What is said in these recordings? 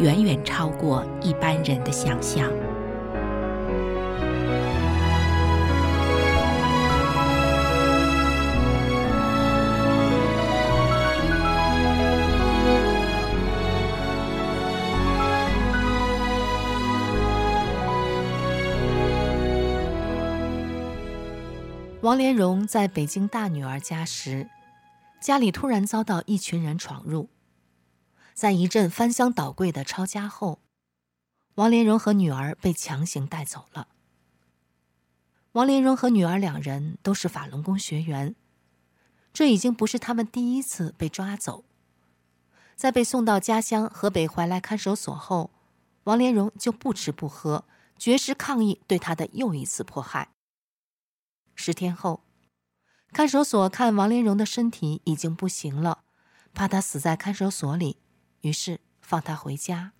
远远超过一般人的想象。王连荣在北京大女儿家时，家里突然遭到一群人闯入。在一阵翻箱倒柜的抄家后，王连荣和女儿被强行带走了。王连荣和女儿两人都是法轮功学员，这已经不是他们第一次被抓走。在被送到家乡河北怀来看守所后，王连荣就不吃不喝，绝食抗议对他的又一次迫害。十天后，看守所看王连荣的身体已经不行了，怕他死在看守所里。于是放他回家。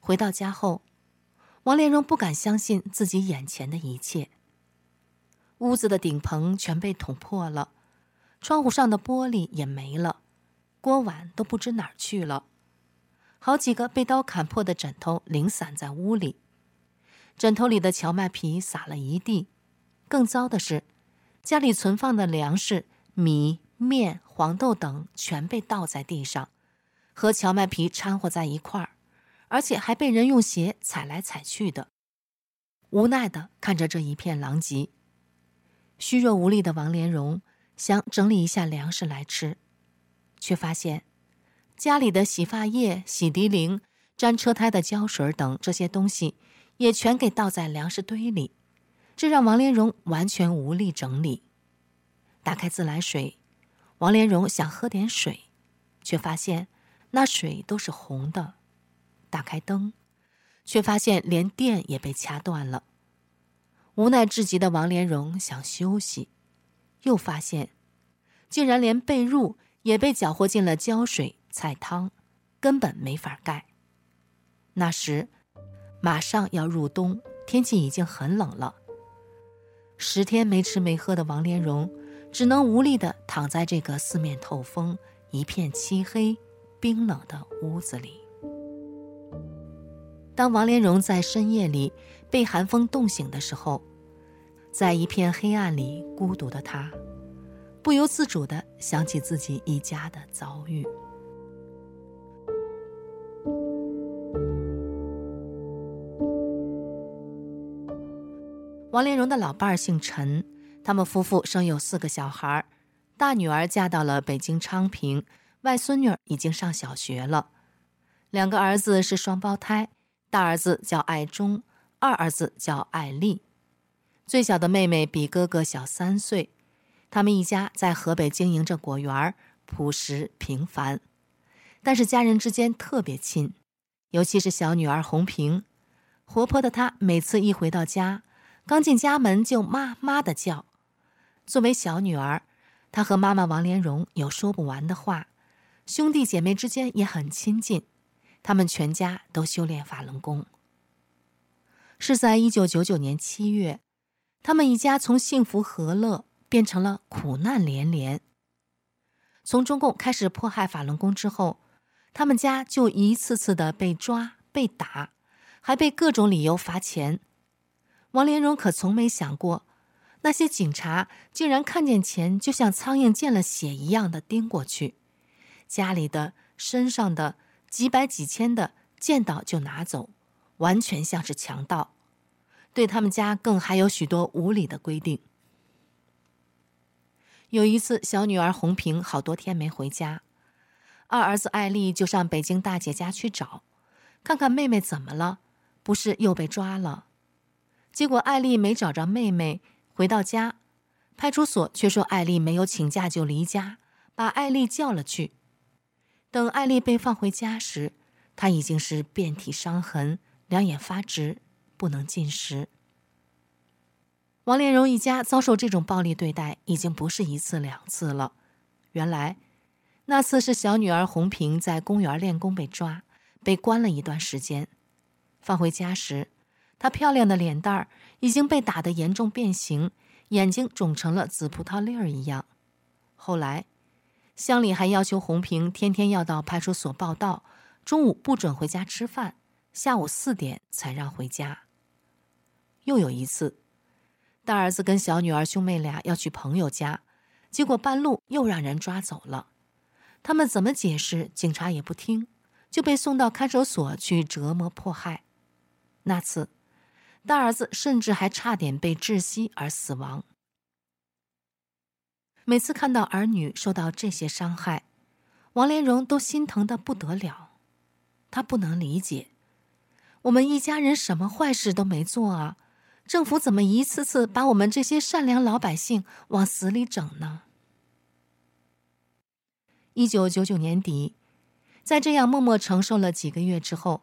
回到家后，王连荣不敢相信自己眼前的一切。屋子的顶棚全被捅破了，窗户上的玻璃也没了，锅碗都不知哪儿去了。好几个被刀砍破的枕头零散在屋里，枕头里的荞麦皮撒了一地。更糟的是，家里存放的粮食、米、面、黄豆等全被倒在地上。和荞麦皮掺和在一块儿，而且还被人用鞋踩来踩去的。无奈地看着这一片狼藉，虚弱无力的王连荣想整理一下粮食来吃，却发现家里的洗发液、洗涤灵、粘车胎的胶水等这些东西也全给倒在粮食堆里，这让王连荣完全无力整理。打开自来水，王连荣想喝点水，却发现。那水都是红的，打开灯，却发现连电也被掐断了。无奈至极的王莲荣想休息，又发现，竟然连被褥也被搅和进了胶水、菜汤，根本没法盖。那时，马上要入冬，天气已经很冷了。十天没吃没喝的王莲荣，只能无力地躺在这个四面透风、一片漆黑。冰冷的屋子里，当王连荣在深夜里被寒风冻醒的时候，在一片黑暗里孤独的他，不由自主地想起自己一家的遭遇。王连荣的老伴儿姓陈，他们夫妇生有四个小孩，大女儿嫁到了北京昌平。外孙女已经上小学了，两个儿子是双胞胎，大儿子叫爱忠，二儿子叫爱丽，最小的妹妹比哥哥小三岁。他们一家在河北经营着果园，朴实平凡，但是家人之间特别亲，尤其是小女儿红萍，活泼的她每次一回到家，刚进家门就妈妈的叫。作为小女儿，她和妈妈王莲荣有说不完的话。兄弟姐妹之间也很亲近，他们全家都修炼法轮功。是在一九九九年七月，他们一家从幸福和乐变成了苦难连连。从中共开始迫害法轮功之后，他们家就一次次的被抓、被打，还被各种理由罚钱。王莲荣可从没想过，那些警察竟然看见钱就像苍蝇见了血一样的盯过去。家里的、身上的几百几千的，见到就拿走，完全像是强盗。对他们家更还有许多无理的规定。有一次，小女儿红萍好多天没回家，二儿子艾丽就上北京大姐家去找，看看妹妹怎么了，不是又被抓了。结果艾丽没找着妹妹，回到家，派出所却说艾丽没有请假就离家，把艾丽叫了去。等艾丽被放回家时，她已经是遍体伤痕，两眼发直，不能进食。王连荣一家遭受这种暴力对待已经不是一次两次了。原来，那次是小女儿红萍在公园练功被抓，被关了一段时间。放回家时，她漂亮的脸蛋儿已经被打得严重变形，眼睛肿成了紫葡萄粒儿一样。后来，乡里还要求红萍天天要到派出所报到，中午不准回家吃饭，下午四点才让回家。又有一次。大儿子跟小女儿兄妹俩要去朋友家，结果半路又让人抓走了。他们怎么解释，警察也不听，就被送到看守所去折磨迫害。那次，大儿子甚至还差点被窒息而死亡。每次看到儿女受到这些伤害，王连荣都心疼的不得了。他不能理解，我们一家人什么坏事都没做啊。政府怎么一次次把我们这些善良老百姓往死里整呢？一九九九年底，在这样默默承受了几个月之后，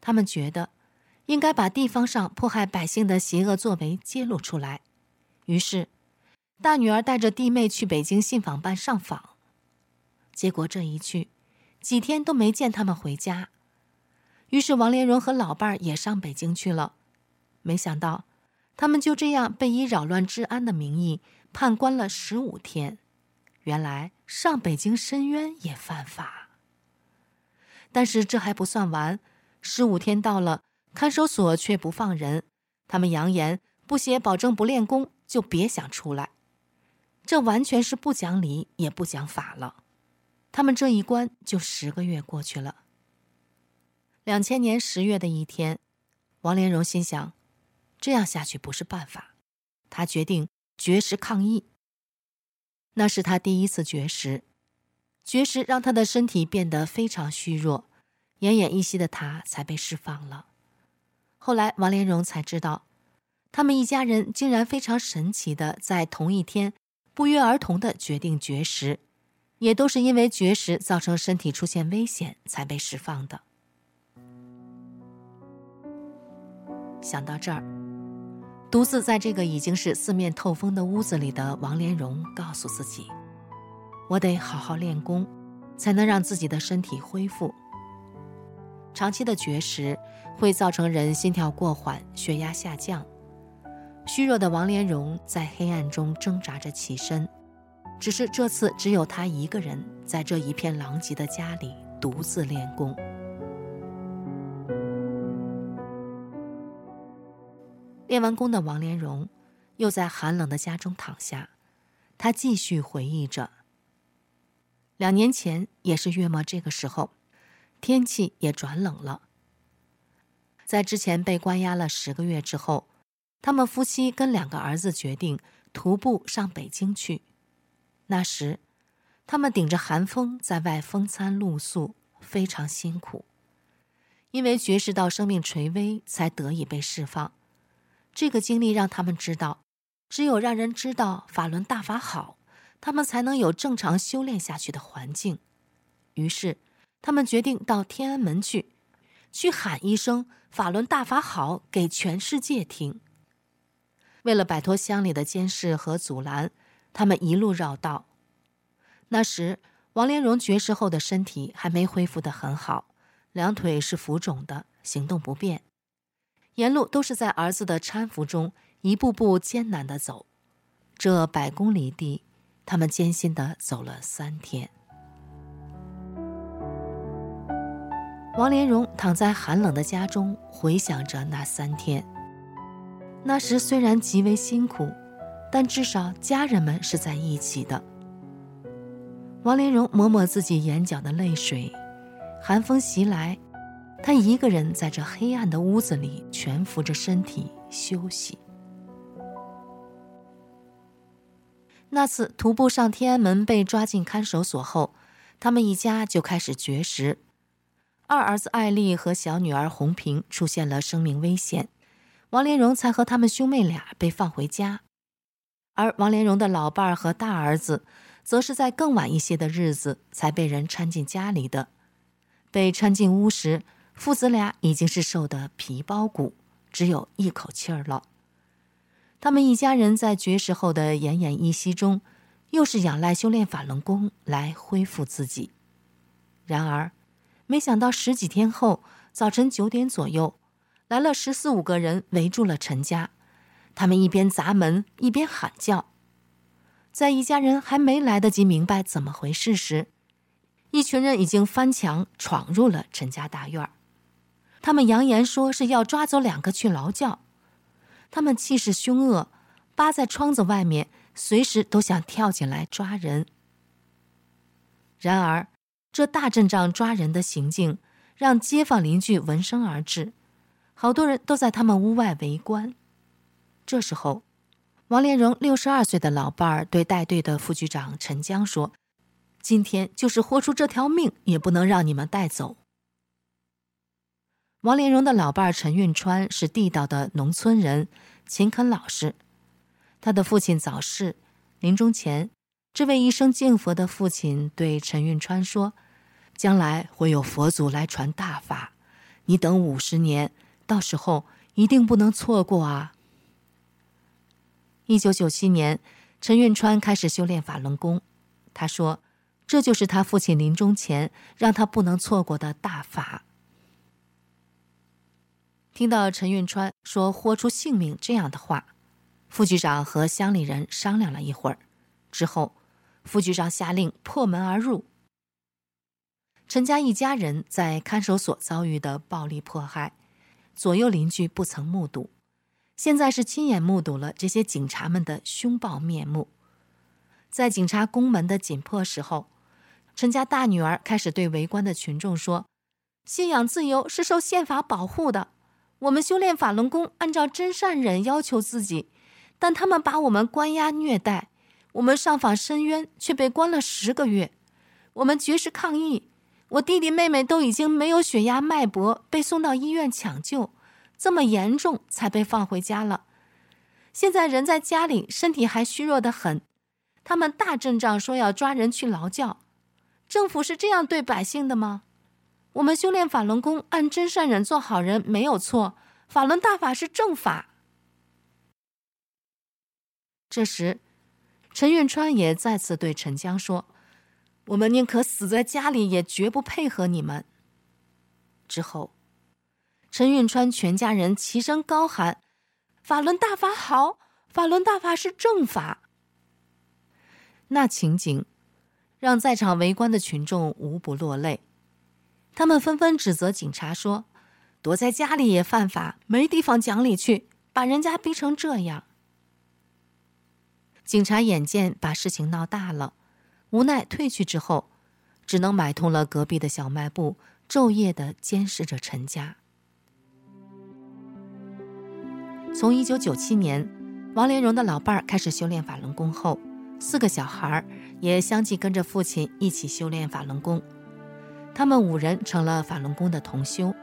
他们觉得应该把地方上迫害百姓的邪恶作为揭露出来。于是，大女儿带着弟妹去北京信访办上访，结果这一去，几天都没见他们回家。于是，王连荣和老伴儿也上北京去了，没想到。他们就这样被以扰乱治安的名义判关了十五天。原来上北京申冤也犯法。但是这还不算完，十五天到了，看守所却不放人。他们扬言不写保证不练功就别想出来。这完全是不讲理也不讲法了。他们这一关就十个月过去了。两千年十月的一天，王连荣心想。这样下去不是办法，他决定绝食抗议。那是他第一次绝食，绝食让他的身体变得非常虚弱，奄奄一息的他才被释放了。后来王连荣才知道，他们一家人竟然非常神奇的在同一天不约而同的决定绝食，也都是因为绝食造成身体出现危险才被释放的。想到这儿。独自在这个已经是四面透风的屋子里的王连荣告诉自己：“我得好好练功，才能让自己的身体恢复。长期的绝食会造成人心跳过缓、血压下降。虚弱的王连荣在黑暗中挣扎着起身，只是这次只有他一个人在这一片狼藉的家里独自练功。”练完功的王连荣，又在寒冷的家中躺下。他继续回忆着，两年前也是月末这个时候，天气也转冷了。在之前被关押了十个月之后，他们夫妻跟两个儿子决定徒步上北京去。那时，他们顶着寒风在外风餐露宿，非常辛苦。因为绝食到生命垂危，才得以被释放。这个经历让他们知道，只有让人知道法轮大法好，他们才能有正常修炼下去的环境。于是，他们决定到天安门去，去喊一声“法轮大法好”给全世界听。为了摆脱乡里的监视和阻拦，他们一路绕道。那时，王连荣绝食后的身体还没恢复得很好，两腿是浮肿的，行动不便。沿路都是在儿子的搀扶中，一步步艰难地走。这百公里地，他们艰辛地走了三天。王连荣躺在寒冷的家中，回想着那三天。那时虽然极为辛苦，但至少家人们是在一起的。王连荣抹抹自己眼角的泪水，寒风袭来。他一个人在这黑暗的屋子里蜷伏着身体休息。那次徒步上天安门被抓进看守所后，他们一家就开始绝食。二儿子艾丽和小女儿红萍出现了生命危险，王连荣才和他们兄妹俩被放回家。而王连荣的老伴儿和大儿子，则是在更晚一些的日子才被人搀进家里的。被搀进屋时，父子俩已经是瘦得皮包骨，只有一口气儿了。他们一家人在绝食后的奄奄一息中，又是仰赖修炼法轮功来恢复自己。然而，没想到十几天后，早晨九点左右，来了十四五个人围住了陈家。他们一边砸门，一边喊叫。在一家人还没来得及明白怎么回事时，一群人已经翻墙闯入了陈家大院。他们扬言说是要抓走两个去劳教。他们气势凶恶，扒在窗子外面，随时都想跳进来抓人。然而，这大阵仗抓人的行径，让街坊邻居闻声而至，好多人都在他们屋外围观。这时候，王连荣六十二岁的老伴儿对带队的副局长陈江说：“今天就是豁出这条命，也不能让你们带走。”王连荣的老伴儿陈运川是地道的农村人，勤恳老实。他的父亲早逝，临终前，这位一生敬佛的父亲对陈运川说：“将来会有佛祖来传大法，你等五十年，到时候一定不能错过啊！”一九九七年，陈运川开始修炼法轮功。他说：“这就是他父亲临终前让他不能错过的大法。”听到陈运川说“豁出性命”这样的话，副局长和乡里人商量了一会儿，之后，副局长下令破门而入。陈家一家人在看守所遭遇的暴力迫害，左右邻居不曾目睹，现在是亲眼目睹了这些警察们的凶暴面目。在警察攻门的紧迫时候，陈家大女儿开始对围观的群众说：“信仰自由是受宪法保护的。”我们修炼法轮功，按照真善忍要求自己，但他们把我们关押虐待，我们上访申冤却被关了十个月。我们绝食抗议，我弟弟妹妹都已经没有血压脉搏，被送到医院抢救，这么严重才被放回家了。现在人在家里，身体还虚弱得很，他们大阵仗说要抓人去劳教，政府是这样对百姓的吗？我们修炼法轮功，按真善忍做好人没有错。法轮大法是正法。这时，陈运川也再次对陈江说：“我们宁可死在家里，也绝不配合你们。”之后，陈运川全家人齐声高喊：“法轮大法好！法轮大法是正法。”那情景，让在场围观的群众无不落泪。他们纷纷指责警察说：“躲在家里也犯法，没地方讲理去，把人家逼成这样。”警察眼见把事情闹大了，无奈退去之后，只能买通了隔壁的小卖部，昼夜的监视着陈家。从一九九七年，王连荣的老伴儿开始修炼法轮功后，四个小孩儿也相继跟着父亲一起修炼法轮功。他们五人成了法轮功的同修。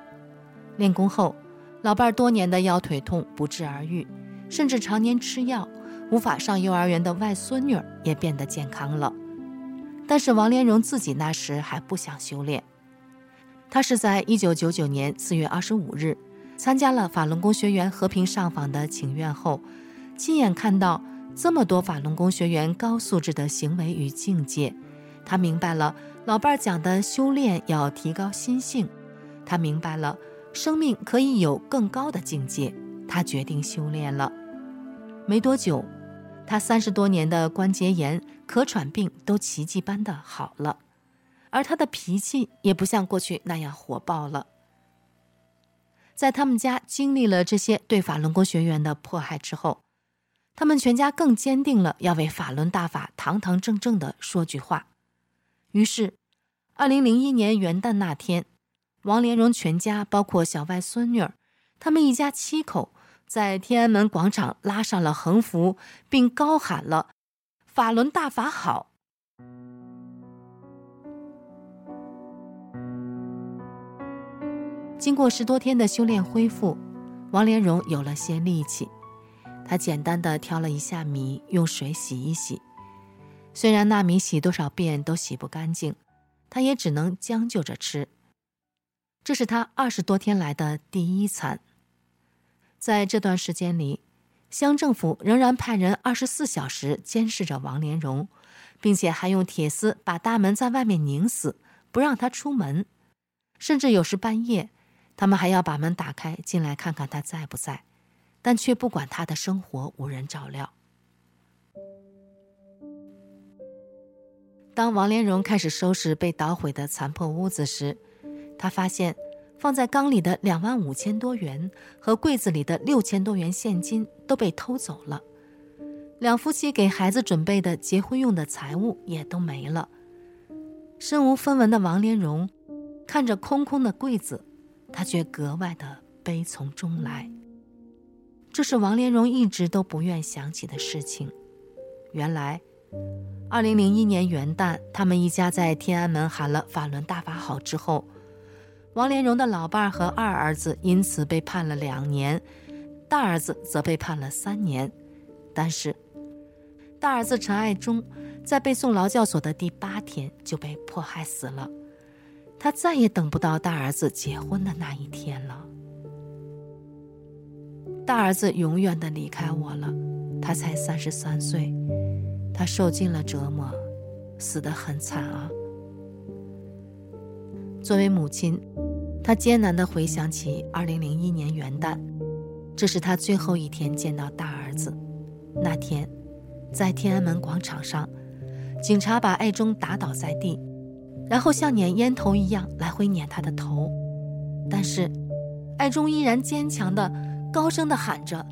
练功后，老伴儿多年的腰腿痛不治而愈，甚至常年吃药，无法上幼儿园的外孙女也变得健康了。但是王连荣自己那时还不想修炼。他是在一九九九年四月二十五日参加了法轮功学员和平上访的请愿后，亲眼看到这么多法轮功学员高素质的行为与境界，他明白了。老伴儿讲的修炼要提高心性，他明白了生命可以有更高的境界，他决定修炼了。没多久，他三十多年的关节炎、咳喘病都奇迹般的好了，而他的脾气也不像过去那样火爆了。在他们家经历了这些对法轮功学员的迫害之后，他们全家更坚定了要为法轮大法堂堂正正的说句话。于是，二零零一年元旦那天，王连荣全家，包括小外孙女儿，他们一家七口，在天安门广场拉上了横幅，并高喊了“法轮大法好”。经过十多天的修炼恢复，王连荣有了些力气。他简单的挑了一下米，用水洗一洗。虽然那米洗多少遍都洗不干净，他也只能将就着吃。这是他二十多天来的第一餐。在这段时间里，乡政府仍然派人二十四小时监视着王连荣，并且还用铁丝把大门在外面拧死，不让他出门。甚至有时半夜，他们还要把门打开进来看看他在不在，但却不管他的生活无人照料。当王连荣开始收拾被捣毁的残破屋子时，他发现放在缸里的两万五千多元和柜子里的六千多元现金都被偷走了，两夫妻给孩子准备的结婚用的财物也都没了。身无分文的王连荣看着空空的柜子，他却格外的悲从中来。这是王连荣一直都不愿想起的事情。原来。二零零一年元旦，他们一家在天安门喊了法轮大法好之后，王连荣的老伴儿和二儿子因此被判了两年，大儿子则被判了三年。但是，大儿子陈爱忠在被送劳教所的第八天就被迫害死了，他再也等不到大儿子结婚的那一天了。大儿子永远的离开我了，他才三十三岁。他受尽了折磨，死得很惨啊。作为母亲，她艰难地回想起2001年元旦，这是她最后一天见到大儿子。那天，在天安门广场上，警察把爱忠打倒在地，然后像撵烟头一样来回撵他的头，但是，爱忠依然坚强地、高声地喊着：“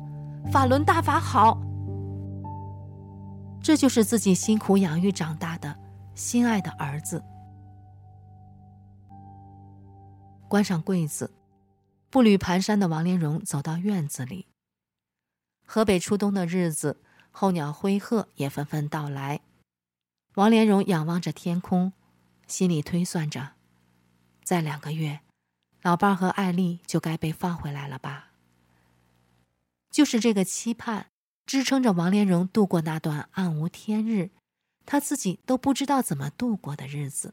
法轮大法好！”这就是自己辛苦养育长大的心爱的儿子。关上柜子，步履蹒跚的王连荣走到院子里。河北初冬的日子，候鸟灰鹤也纷纷到来。王连荣仰望着天空，心里推算着：再两个月，老伴儿和艾丽就该被放回来了吧。就是这个期盼。支撑着王连荣度过那段暗无天日，他自己都不知道怎么度过的日子。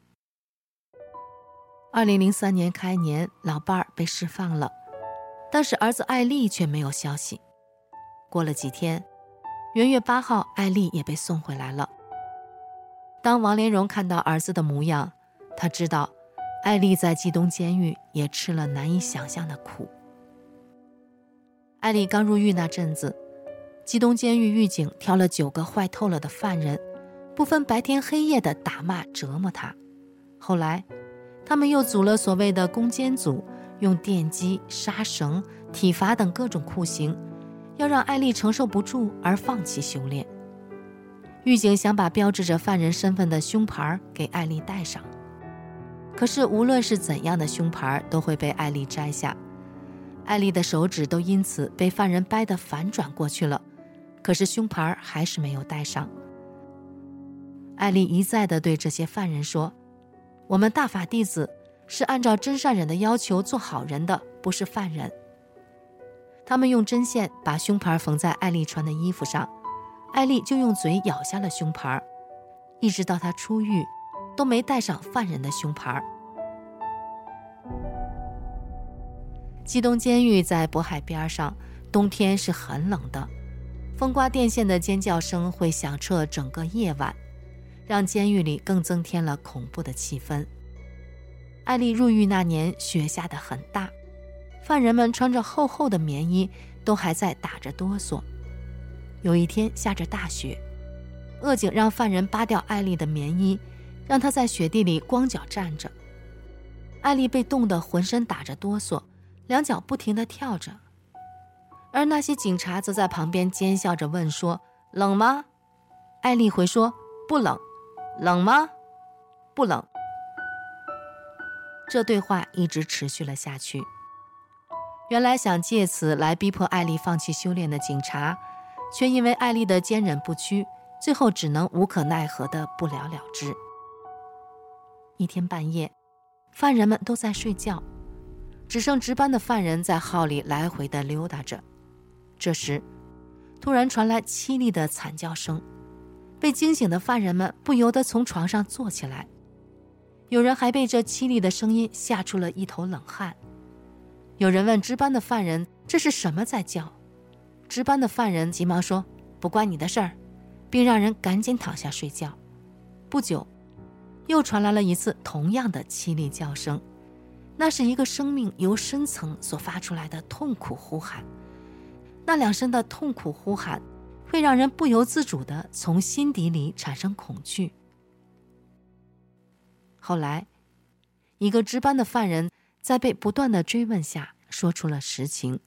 二零零三年开年，老伴儿被释放了，但是儿子艾丽却没有消息。过了几天，元月八号，艾丽也被送回来了。当王连荣看到儿子的模样，他知道艾丽在冀东监狱也吃了难以想象的苦。艾丽刚入狱那阵子。冀东监狱狱警挑了九个坏透了的犯人，不分白天黑夜的打骂折磨他。后来，他们又组了所谓的攻坚组，用电击、杀绳、体罚等各种酷刑，要让艾丽承受不住而放弃修炼。狱警想把标志着犯人身份的胸牌给艾丽戴上，可是无论是怎样的胸牌，都会被艾丽摘下。艾丽的手指都因此被犯人掰得反转过去了。可是胸牌还是没有戴上。艾丽一再地对这些犯人说：“我们大法弟子是按照真善忍的要求做好人的，不是犯人。”他们用针线把胸牌缝在艾丽穿的衣服上，艾丽就用嘴咬下了胸牌，一直到她出狱，都没戴上犯人的胸牌。冀东监狱在渤海边上，冬天是很冷的。风刮电线的尖叫声会响彻整个夜晚，让监狱里更增添了恐怖的气氛。艾丽入狱那年，雪下得很大，犯人们穿着厚厚的棉衣，都还在打着哆嗦。有一天下着大雪，恶警让犯人扒掉艾丽的棉衣，让她在雪地里光脚站着。艾丽被冻得浑身打着哆嗦，两脚不停地跳着。而那些警察则在旁边奸笑着问说：“冷吗？”艾丽回说：“不冷。”“冷吗？”“不冷。”这对话一直持续了下去。原来想借此来逼迫艾丽放弃修炼的警察，却因为艾丽的坚忍不屈，最后只能无可奈何的不了了之。一天半夜，犯人们都在睡觉，只剩值班的犯人在号里来回的溜达着。这时，突然传来凄厉的惨叫声，被惊醒的犯人们不由得从床上坐起来。有人还被这凄厉的声音吓出了一头冷汗。有人问值班的犯人：“这是什么在叫？”值班的犯人急忙说：“不关你的事儿。”并让人赶紧躺下睡觉。不久，又传来了一次同样的凄厉叫声，那是一个生命由深层所发出来的痛苦呼喊。那两声的痛苦呼喊，会让人不由自主地从心底里产生恐惧。后来，一个值班的犯人在被不断的追问下，说出了实情。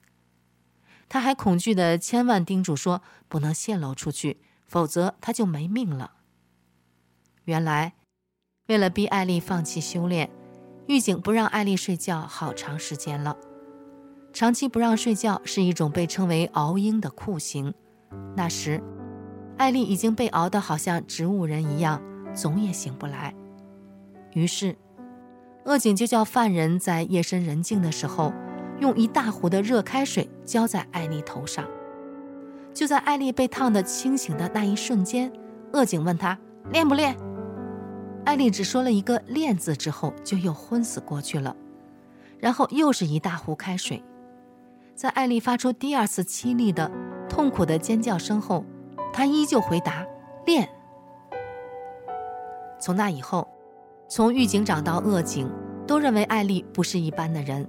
他还恐惧地千万叮嘱说，不能泄露出去，否则他就没命了。原来，为了逼艾丽放弃修炼，狱警不让艾丽睡觉好长时间了。长期不让睡觉是一种被称为“熬鹰”的酷刑。那时，艾丽已经被熬得好像植物人一样，总也醒不来。于是，恶警就叫犯人在夜深人静的时候，用一大壶的热开水浇在艾丽头上。就在艾丽被烫得清醒的那一瞬间，恶警问她练不练。艾丽只说了一个“练”字之后，就又昏死过去了。然后又是一大壶开水，在艾丽发出第二次凄厉的、痛苦的尖叫声后，他依旧回答“练”。从那以后，从狱警长到恶警，都认为艾丽不是一般的人，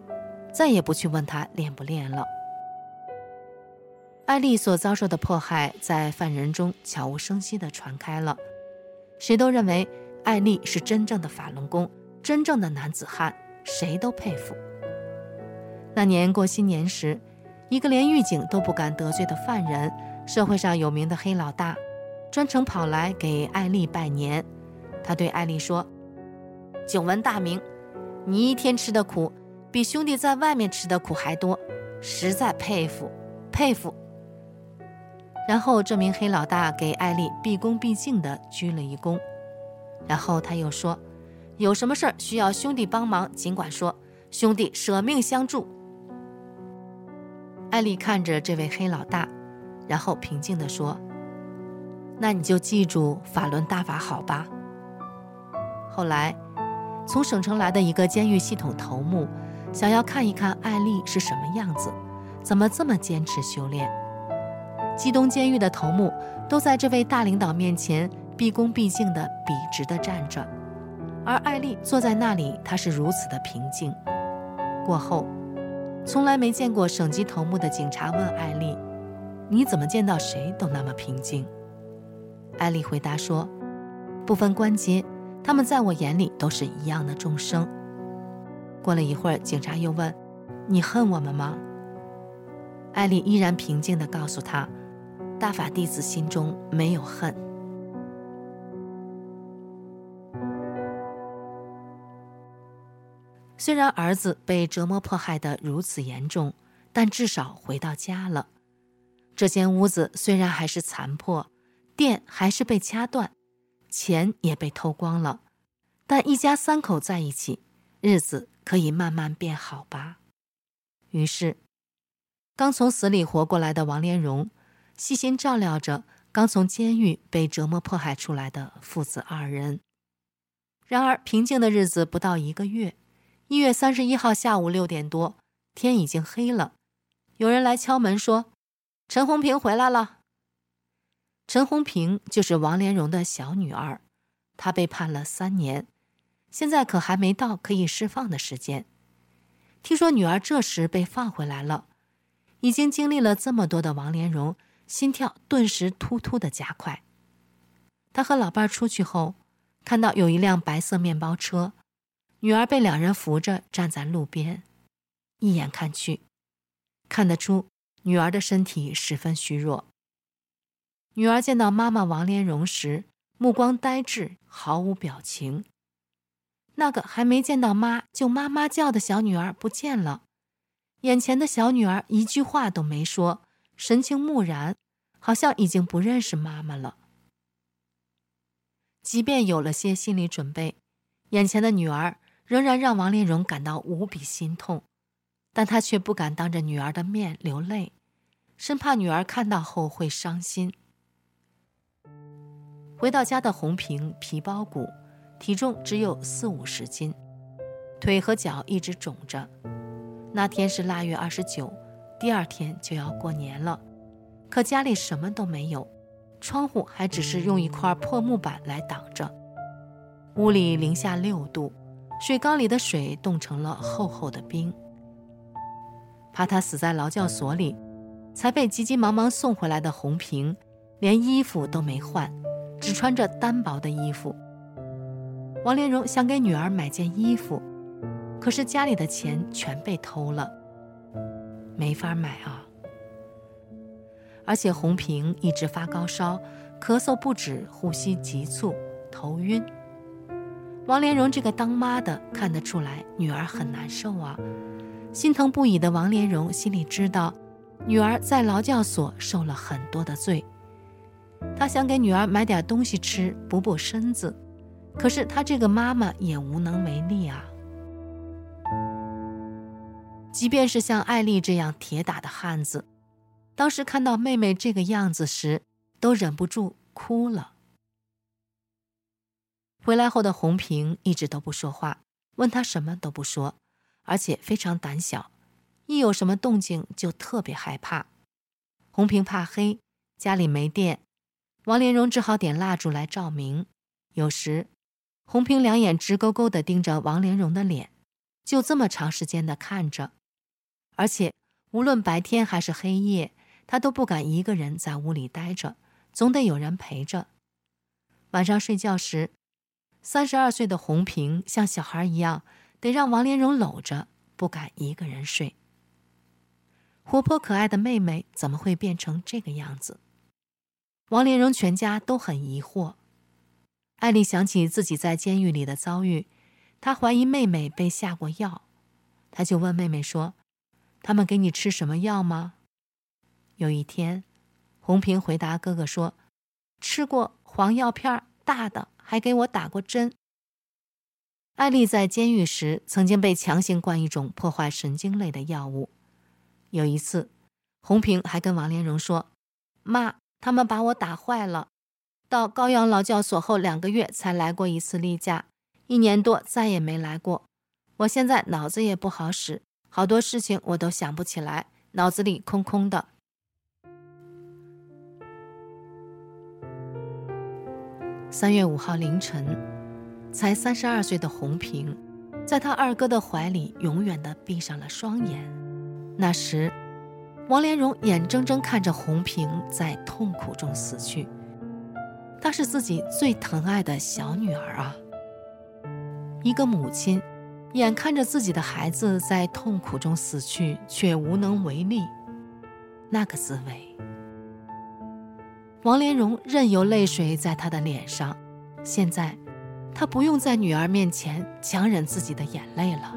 再也不去问她练不练了。艾丽所遭受的迫害在犯人中悄无声息地传开了，谁都认为。艾丽是真正的法轮功，真正的男子汉，谁都佩服。那年过新年时，一个连狱警都不敢得罪的犯人，社会上有名的黑老大，专程跑来给艾丽拜年。他对艾丽说：“久闻大名，你一天吃的苦，比兄弟在外面吃的苦还多，实在佩服，佩服。”然后这名黑老大给艾丽毕恭毕敬地鞠了一躬。然后他又说：“有什么事儿需要兄弟帮忙，尽管说，兄弟舍命相助。”艾丽看着这位黑老大，然后平静地说：“那你就记住法轮大法好吧。”后来，从省城来的一个监狱系统头目，想要看一看艾丽是什么样子，怎么这么坚持修炼。基东监狱的头目都在这位大领导面前。毕恭毕敬地笔直地站着，而艾丽坐在那里，她是如此的平静。过后，从来没见过省级头目的警察问艾丽：“你怎么见到谁都那么平静？”艾丽回答说：“不分官阶，他们在我眼里都是一样的众生。”过了一会儿，警察又问：“你恨我们吗？”艾丽依然平静地告诉他：“大法弟子心中没有恨。”虽然儿子被折磨迫害的如此严重，但至少回到家了。这间屋子虽然还是残破，电还是被掐断，钱也被偷光了，但一家三口在一起，日子可以慢慢变好吧。于是，刚从死里活过来的王连荣，细心照料着刚从监狱被折磨迫害出来的父子二人。然而，平静的日子不到一个月。一月三十一号下午六点多，天已经黑了。有人来敲门说：“陈红萍回来了。”陈红萍就是王连荣的小女儿，她被判了三年，现在可还没到可以释放的时间。听说女儿这时被放回来了，已经经历了这么多的王连荣，心跳顿时突突的加快。他和老伴出去后，看到有一辆白色面包车。女儿被两人扶着站在路边，一眼看去，看得出女儿的身体十分虚弱。女儿见到妈妈王连荣时，目光呆滞，毫无表情。那个还没见到妈就妈妈叫的小女儿不见了，眼前的小女儿一句话都没说，神情木然，好像已经不认识妈妈了。即便有了些心理准备，眼前的女儿。仍然让王连荣感到无比心痛，但他却不敢当着女儿的面流泪，生怕女儿看到后会伤心。回到家的红萍皮包骨，体重只有四五十斤，腿和脚一直肿着。那天是腊月二十九，第二天就要过年了，可家里什么都没有，窗户还只是用一块破木板来挡着。屋里零下六度，水缸里的水冻成了厚厚的冰。怕他死在劳教所里，才被急急忙忙送回来的红平，连衣服都没换，只穿着单薄的衣服。王连荣想给女儿买件衣服，可是家里的钱全被偷了，没法买啊。而且红平一直发高烧，咳嗽不止，呼吸急促，头晕。王连荣这个当妈的看得出来，女儿很难受啊。心疼不已的王连荣心里知道，女儿在劳教所受了很多的罪。他想给女儿买点东西吃，补补身子，可是他这个妈妈也无能为力啊。即便是像艾丽这样铁打的汉子，当时看到妹妹这个样子时，都忍不住哭了。回来后的红萍一直都不说话，问他什么都不说。而且非常胆小，一有什么动静就特别害怕。红萍怕黑，家里没电，王连荣只好点蜡烛来照明。有时，红萍两眼直勾勾地盯着王连荣的脸，就这么长时间地看着。而且，无论白天还是黑夜，他都不敢一个人在屋里待着，总得有人陪着。晚上睡觉时，三十二岁的红萍像小孩一样。得让王连荣搂着，不敢一个人睡。活泼可爱的妹妹怎么会变成这个样子？王连荣全家都很疑惑。艾丽想起自己在监狱里的遭遇，她怀疑妹妹被下过药，她就问妹妹说：“他们给你吃什么药吗？”有一天，红萍回答哥哥说：“吃过黄药片儿，大的，还给我打过针。”艾丽在监狱时曾经被强行灌一种破坏神经类的药物。有一次，红萍还跟王连荣说：“妈，他们把我打坏了。到高阳劳教所后两个月才来过一次例假，一年多再也没来过。我现在脑子也不好使，好多事情我都想不起来，脑子里空空的。”三月五号凌晨。才三十二岁的红萍，在他二哥的怀里永远地闭上了双眼。那时，王连荣眼睁睁看着红萍在痛苦中死去。她是自己最疼爱的小女儿啊！一个母亲，眼看着自己的孩子在痛苦中死去，却无能为力，那个滋味。王连荣任由泪水在他的脸上，现在。他不用在女儿面前强忍自己的眼泪了。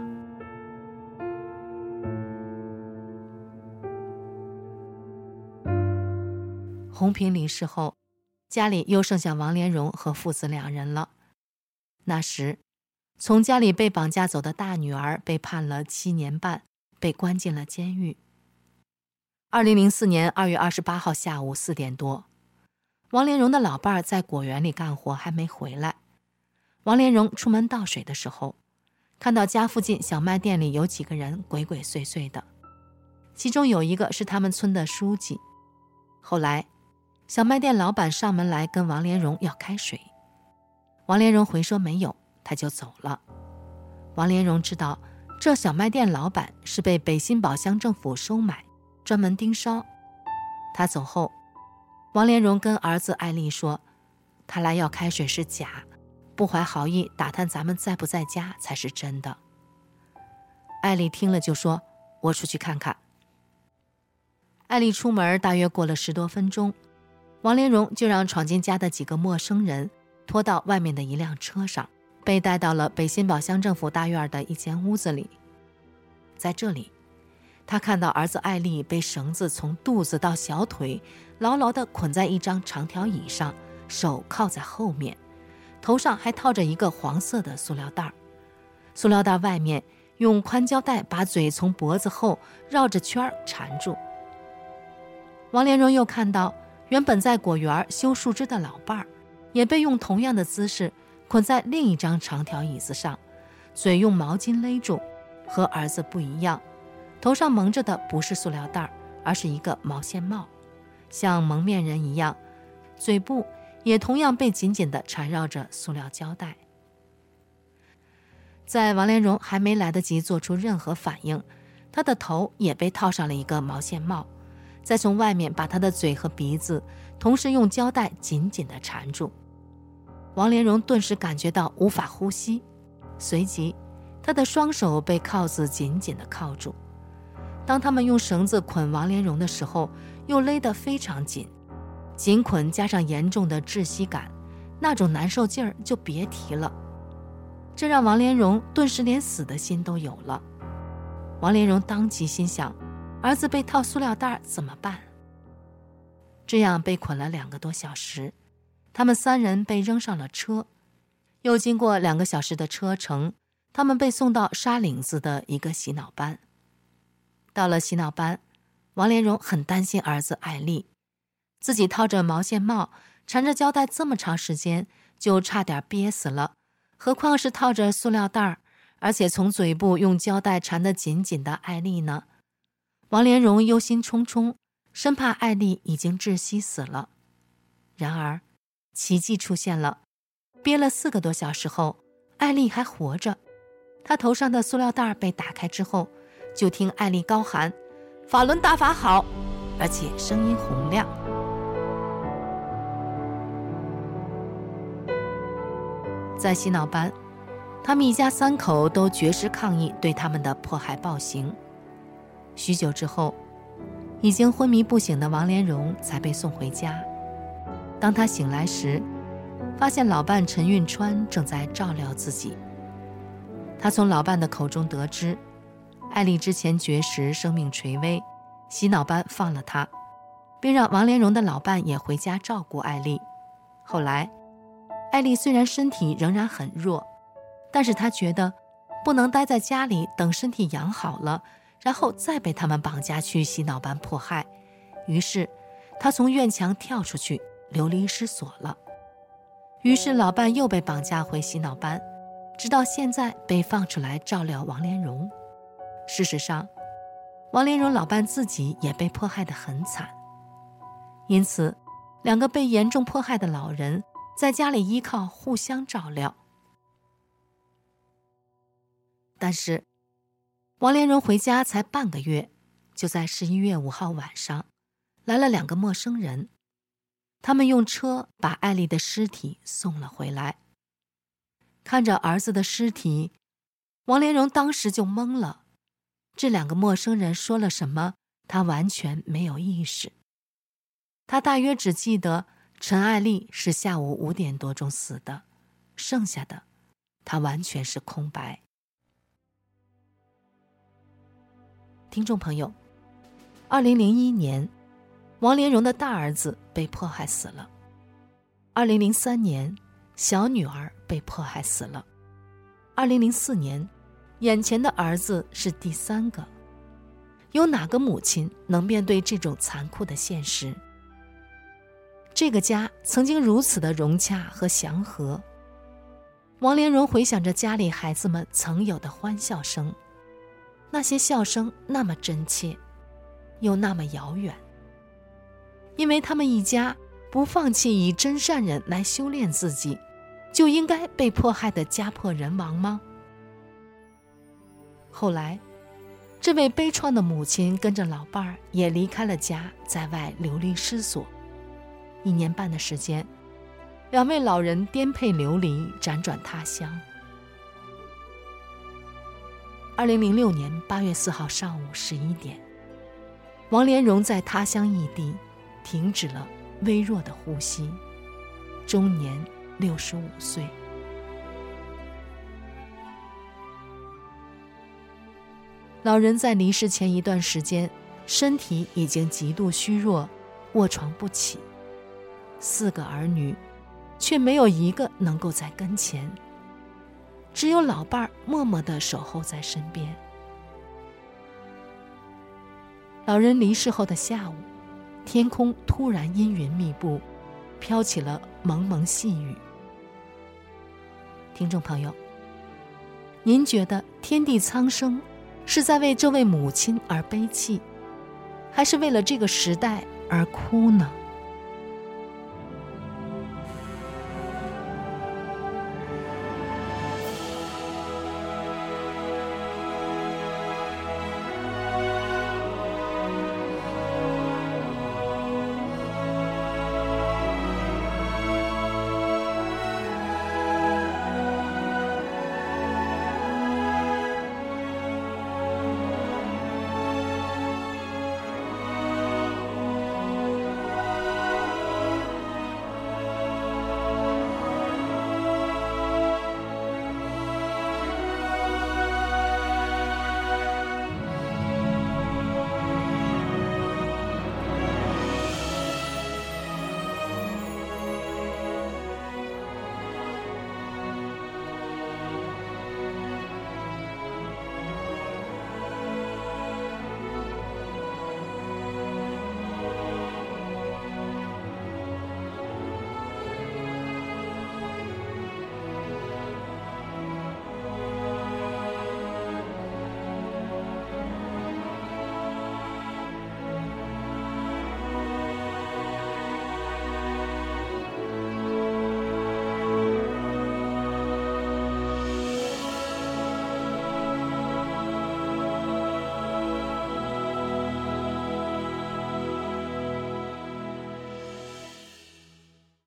红平离世后，家里又剩下王连荣和父子两人了。那时，从家里被绑架走的大女儿被判了七年半，被关进了监狱。二零零四年二月二十八号下午四点多，王连荣的老伴儿在果园里干活，还没回来。王连荣出门倒水的时候，看到家附近小卖店里有几个人鬼鬼祟祟的，其中有一个是他们村的书记。后来，小卖店老板上门来跟王连荣要开水，王连荣回说没有，他就走了。王连荣知道这小卖店老板是被北新堡乡政府收买，专门盯梢。他走后，王连荣跟儿子艾丽说：“他来要开水是假。”不怀好意打探咱们在不在家才是真的。艾丽听了就说：“我出去看看。”艾丽出门大约过了十多分钟，王连荣就让闯进家的几个陌生人拖到外面的一辆车上，被带到了北新堡乡政府大院的一间屋子里。在这里，他看到儿子艾丽被绳子从肚子到小腿牢牢地捆在一张长条椅上，手靠在后面。头上还套着一个黄色的塑料袋儿，塑料袋外面用宽胶带把嘴从脖子后绕着圈儿缠住。王连荣又看到原本在果园修树枝的老伴儿，也被用同样的姿势捆在另一张长条椅子上，嘴用毛巾勒住，和儿子不一样，头上蒙着的不是塑料袋，而是一个毛线帽，像蒙面人一样，嘴部也同样被紧紧地缠绕着塑料胶带。在王连荣还没来得及做出任何反应，他的头也被套上了一个毛线帽，再从外面把他的嘴和鼻子同时用胶带紧紧地缠住。王连荣顿时感觉到无法呼吸，随即他的双手被铐子紧紧地铐住。当他们用绳子捆王连荣的时候，又勒得非常紧，紧捆加上严重的窒息感，那种难受劲儿就别提了。这让王连荣顿时连死的心都有了。王连荣当即心想：儿子被套塑料袋怎么办？这样被捆了两个多小时，他们三人被扔上了车，又经过两个小时的车程，他们被送到沙岭子的一个洗脑班。到了洗脑班，王连荣很担心儿子艾丽，自己套着毛线帽，缠着胶带这么长时间，就差点憋死了。何况是套着塑料袋儿，而且从嘴部用胶带缠得紧紧的艾丽呢？王连荣忧心忡忡，生怕艾丽已经窒息死了。然而，奇迹出现了，憋了四个多小时后，艾丽还活着。她头上的塑料袋被打开之后，就听艾丽高喊：“法轮大法好！”而且声音洪亮。在洗脑班，他们一家三口都绝食抗议对他们的迫害暴行。许久之后，已经昏迷不醒的王连荣才被送回家。当他醒来时，发现老伴陈运川正在照料自己。他从老伴的口中得知，艾丽之前绝食，生命垂危，洗脑班放了她，并让王连荣的老伴也回家照顾艾丽。后来，艾丽虽然身体仍然很弱，但是她觉得不能待在家里等身体养好了，然后再被他们绑架去洗脑班迫害。于是，她从院墙跳出去，流离失所了。于是，老伴又被绑架回洗脑班，直到现在被放出来照料王连荣。事实上，王连荣老伴自己也被迫害得很惨，因此，两个被严重迫害的老人。在家里依靠互相照料，但是王连荣回家才半个月，就在十一月五号晚上，来了两个陌生人，他们用车把艾丽的尸体送了回来。看着儿子的尸体，王连荣当时就懵了。这两个陌生人说了什么，他完全没有意识。他大约只记得。陈爱丽是下午五点多钟死的，剩下的，他完全是空白。听众朋友，二零零一年，王连荣的大儿子被迫害死了；二零零三年，小女儿被迫害死了；二零零四年，眼前的儿子是第三个。有哪个母亲能面对这种残酷的现实？这个家曾经如此的融洽和祥和。王连荣回想着家里孩子们曾有的欢笑声，那些笑声那么真切，又那么遥远。因为他们一家不放弃以真善忍来修炼自己，就应该被迫害得家破人亡吗？后来，这位悲怆的母亲跟着老伴儿也离开了家，在外流离失所。一年半的时间，两位老人颠沛流离，辗转他乡。二零零六年八月四号上午十一点，王连荣在他乡异地停止了微弱的呼吸，终年六十五岁。老人在离世前一段时间，身体已经极度虚弱，卧床不起。四个儿女，却没有一个能够在跟前。只有老伴儿默默地守候在身边。老人离世后的下午，天空突然阴云密布，飘起了蒙蒙细雨。听众朋友，您觉得天地苍生是在为这位母亲而悲泣，还是为了这个时代而哭呢？